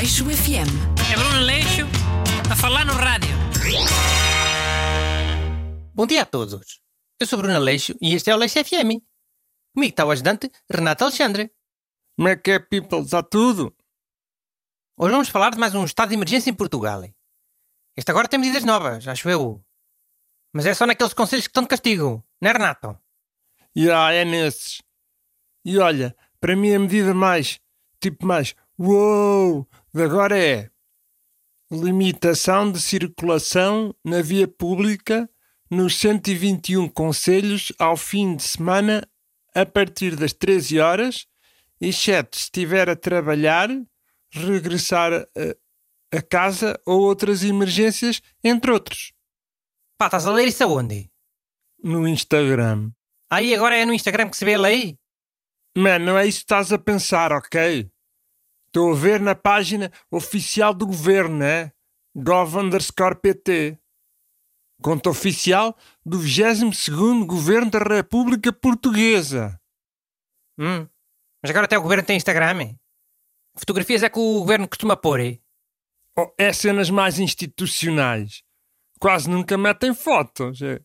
Aleixo FM. É Bruno Aleixo a falar no rádio. Bom dia a todos. Eu sou Bruno Aleixo e este é o Aleixo FM. Comigo está o ajudante Renato Alexandre. Como é que é, people? Está tudo? Hoje vamos falar de mais um estado de emergência em Portugal. Este agora tem medidas novas, acho eu. Mas é só naqueles conselhos que estão de castigo, não é, Renato? E ah, é nesses. E olha, para mim a medida mais, tipo mais, uou, agora é limitação de circulação na via pública nos 121 conselhos ao fim de semana a partir das 13 horas, exceto se estiver a trabalhar, regressar a, a casa ou outras emergências, entre outros. Pá, estás a ler isso aonde? No Instagram. Aí agora é no Instagram que se vê a lei? Mano, não é isso que estás a pensar, ok? Estou a ver na página oficial do governo, né? Gov underscore PT. Conta oficial do 22 Governo da República Portuguesa. Hum. Mas agora até o governo tem Instagram. hein? Fotografias é que o governo costuma pôr? hein? Oh, é cenas mais institucionais. Quase nunca metem fotos. É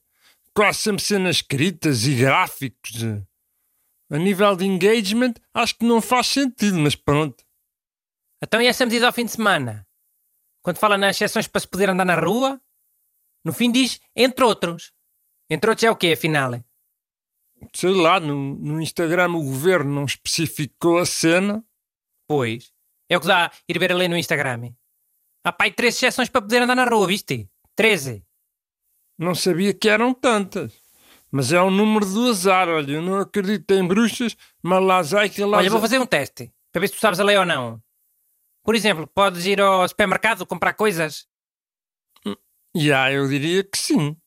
quase sempre cenas escritas e gráficos. é. A nível de engagement, acho que não faz sentido, mas pronto. Então e essa medida ao fim de semana? Quando fala nas exceções para se poder andar na rua, no fim diz entre outros. Entre outros é o quê, afinal? Sei lá, no, no Instagram o governo não especificou a cena. Pois. É o que dá ir ver a lei no Instagram. Há pai três exceções para poder andar na rua, viste? Treze. Não sabia que eram tantas. Mas é um número do azar, olha. Eu não acredito em bruxas, mas lá sai que lá Olha, vou fazer um teste para ver se tu sabes a lei ou não. Por exemplo, podes ir ao supermercado comprar coisas. Já, eu diria que sim.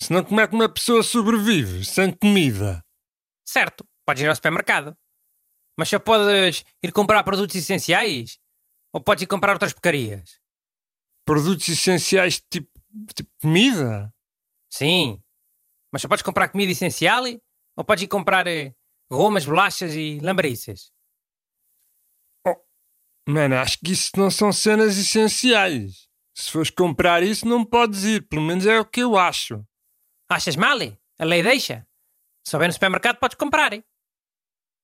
Senão como é que uma pessoa sobrevive sem comida? Certo, podes ir ao supermercado. Mas só podes ir comprar produtos essenciais? Ou podes ir comprar outras porcarias? Produtos essenciais tipo, tipo comida? Sim. Mas só podes comprar comida essencial? Ou podes ir comprar eh, gomas, bolachas e lambariças? Mano, acho que isso não são cenas essenciais. Se fores comprar isso, não podes ir. Pelo menos é o que eu acho. Achas mal? A lei deixa. Se houver no supermercado, podes comprar.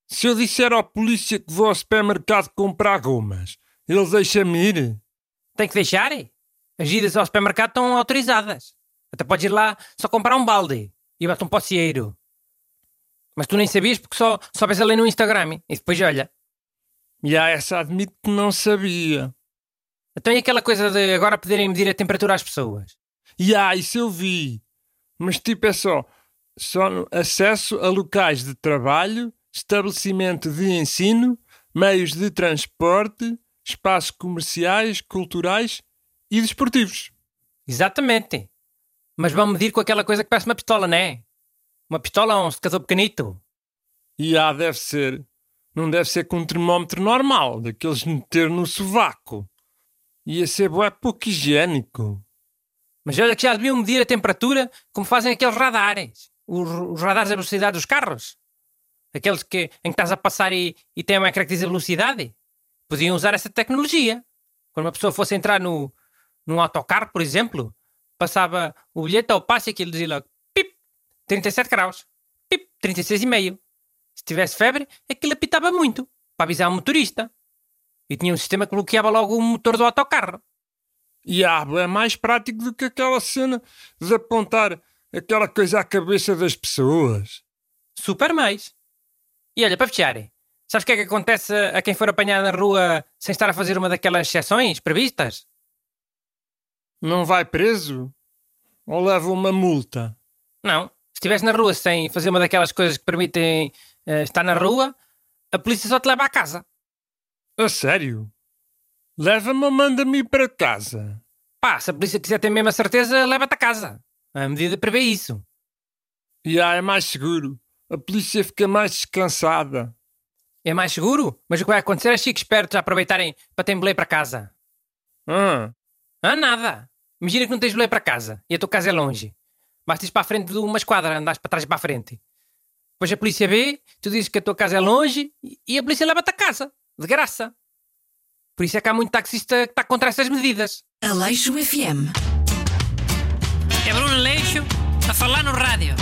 Se eu disser ao polícia que vou ao supermercado comprar gomas, ele deixa-me ir? Tem que deixar. As idas ao supermercado estão autorizadas. Até podes ir lá só comprar um balde e bate um pocieiro. Mas tu nem sabias porque só, só vês a lei no Instagram. E depois olha. E há essa admito que não sabia. Então e aquela coisa de agora poderem medir a temperatura às pessoas? E há, isso eu vi. Mas tipo é só, só acesso a locais de trabalho, estabelecimento de ensino, meios de transporte, espaços comerciais, culturais e desportivos. Exatamente. Mas vão medir com aquela coisa que parece uma pistola, não é? Uma pistola ou um secador pequenito. E há, deve ser. Não deve ser com um termómetro normal, daqueles de meter no sovaco. Ia ser bué pouco higiênico. Mas olha que já deviam medir a temperatura como fazem aqueles radares. Os, os radares da velocidade dos carros. Aqueles que, em que estás a passar e, e tem uma ecrã que diz a velocidade. Podiam usar essa tecnologia. Quando uma pessoa fosse entrar no, num autocarro, por exemplo, passava o bilhete ao passe e aquilo dizia logo pip, 37 graus, pip, 36,5. Se tivesse febre, aquilo apitava muito, para avisar o motorista. E tinha um sistema que bloqueava logo o motor do autocarro. E há, é mais prático do que aquela cena de apontar aquela coisa à cabeça das pessoas. Super mais. E olha, para fechar, sabes o que é que acontece a quem for apanhado na rua sem estar a fazer uma daquelas exceções previstas? Não vai preso? Ou leva uma multa? Não. Se estivesse na rua sem fazer uma daquelas coisas que permitem eh, estar na rua, a polícia só te leva à casa. A sério? Leva-me ou manda-me para casa? Pá, se a polícia quiser ter mesmo a certeza, leva-te a casa. A medida prevê isso. E ah, é mais seguro. A polícia fica mais descansada. É mais seguro? Mas o que vai acontecer é os chicos espertos a aproveitarem para ter boleia para casa. Ah, Ah, nada. Imagina que não tens boleia para casa e a tua casa é longe. Basta ir para a frente de uma esquadra, andas para trás e para a frente. Depois a polícia vê, tu dizes que a tua casa é longe e- a polícia leva-te a casa. De graça. Por isso é que há muito taxista que está contra essas medidas. Aleixo FM. É Bruno Leixo a falar no rádio.